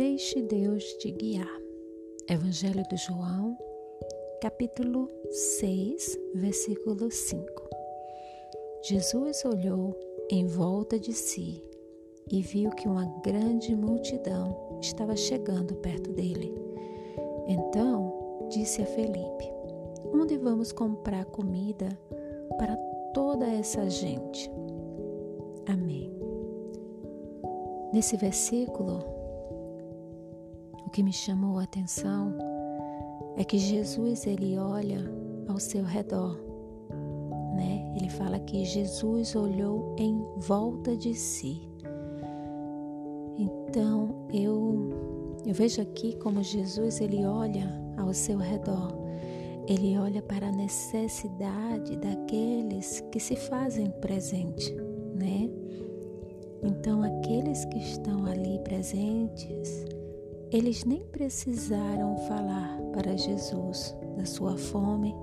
Deixe Deus te guiar. Evangelho de João, capítulo 6, versículo 5. Jesus olhou em volta de si e viu que uma grande multidão estava chegando perto dele. Então disse a Felipe: Onde vamos comprar comida para toda essa gente? Amém. Nesse versículo, o que me chamou a atenção é que Jesus ele olha ao seu redor, né? Ele fala que Jesus olhou em volta de si. Então eu eu vejo aqui como Jesus ele olha ao seu redor. Ele olha para a necessidade daqueles que se fazem presente, né? Então aqueles que estão ali presentes, eles nem precisaram falar para Jesus da sua fome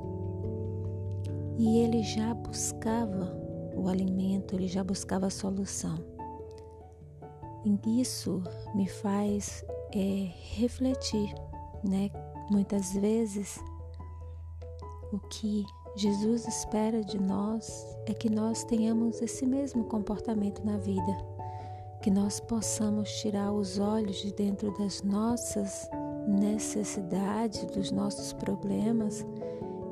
e ele já buscava o alimento, ele já buscava a solução. E isso me faz é, refletir, né? Muitas vezes o que Jesus espera de nós é que nós tenhamos esse mesmo comportamento na vida que nós possamos tirar os olhos de dentro das nossas necessidades, dos nossos problemas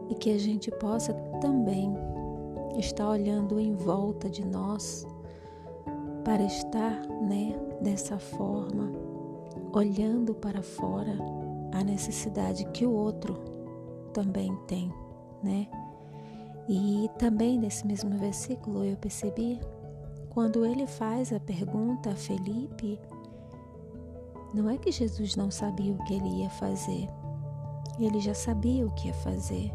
e que a gente possa também estar olhando em volta de nós para estar, né, dessa forma, olhando para fora a necessidade que o outro também tem, né? E também nesse mesmo versículo eu percebi quando ele faz a pergunta a Felipe, não é que Jesus não sabia o que ele ia fazer. Ele já sabia o que ia fazer,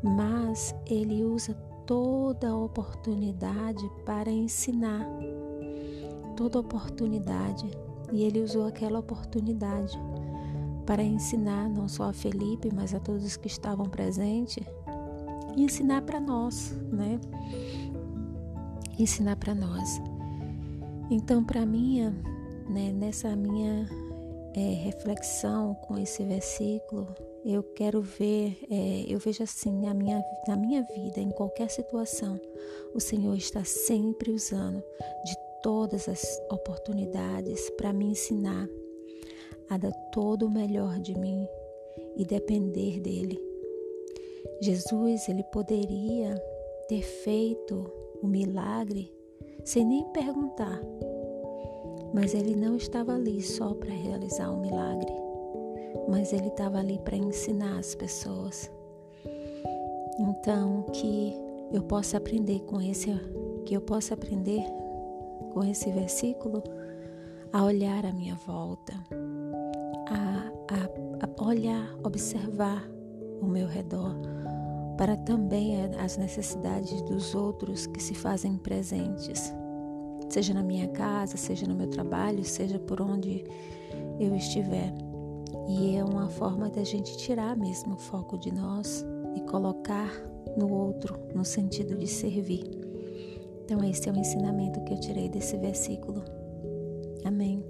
mas ele usa toda oportunidade para ensinar. Toda oportunidade. E ele usou aquela oportunidade para ensinar não só a Felipe, mas a todos que estavam presentes e ensinar para nós, né? Ensinar para nós. Então, para mim, né, nessa minha é, reflexão com esse versículo, eu quero ver, é, eu vejo assim, a minha, na minha vida, em qualquer situação, o Senhor está sempre usando de todas as oportunidades para me ensinar a dar todo o melhor de mim e depender dele. Jesus, ele poderia ter feito o milagre sem nem perguntar. Mas ele não estava ali só para realizar o milagre, mas ele estava ali para ensinar as pessoas. Então, que eu possa aprender com esse, que eu possa aprender com esse versículo a olhar à minha volta, a, a, a olhar, observar o meu redor, para também as necessidades dos outros que se fazem presentes, seja na minha casa, seja no meu trabalho, seja por onde eu estiver. E é uma forma da gente tirar mesmo o foco de nós e colocar no outro, no sentido de servir. Então, esse é o ensinamento que eu tirei desse versículo. Amém.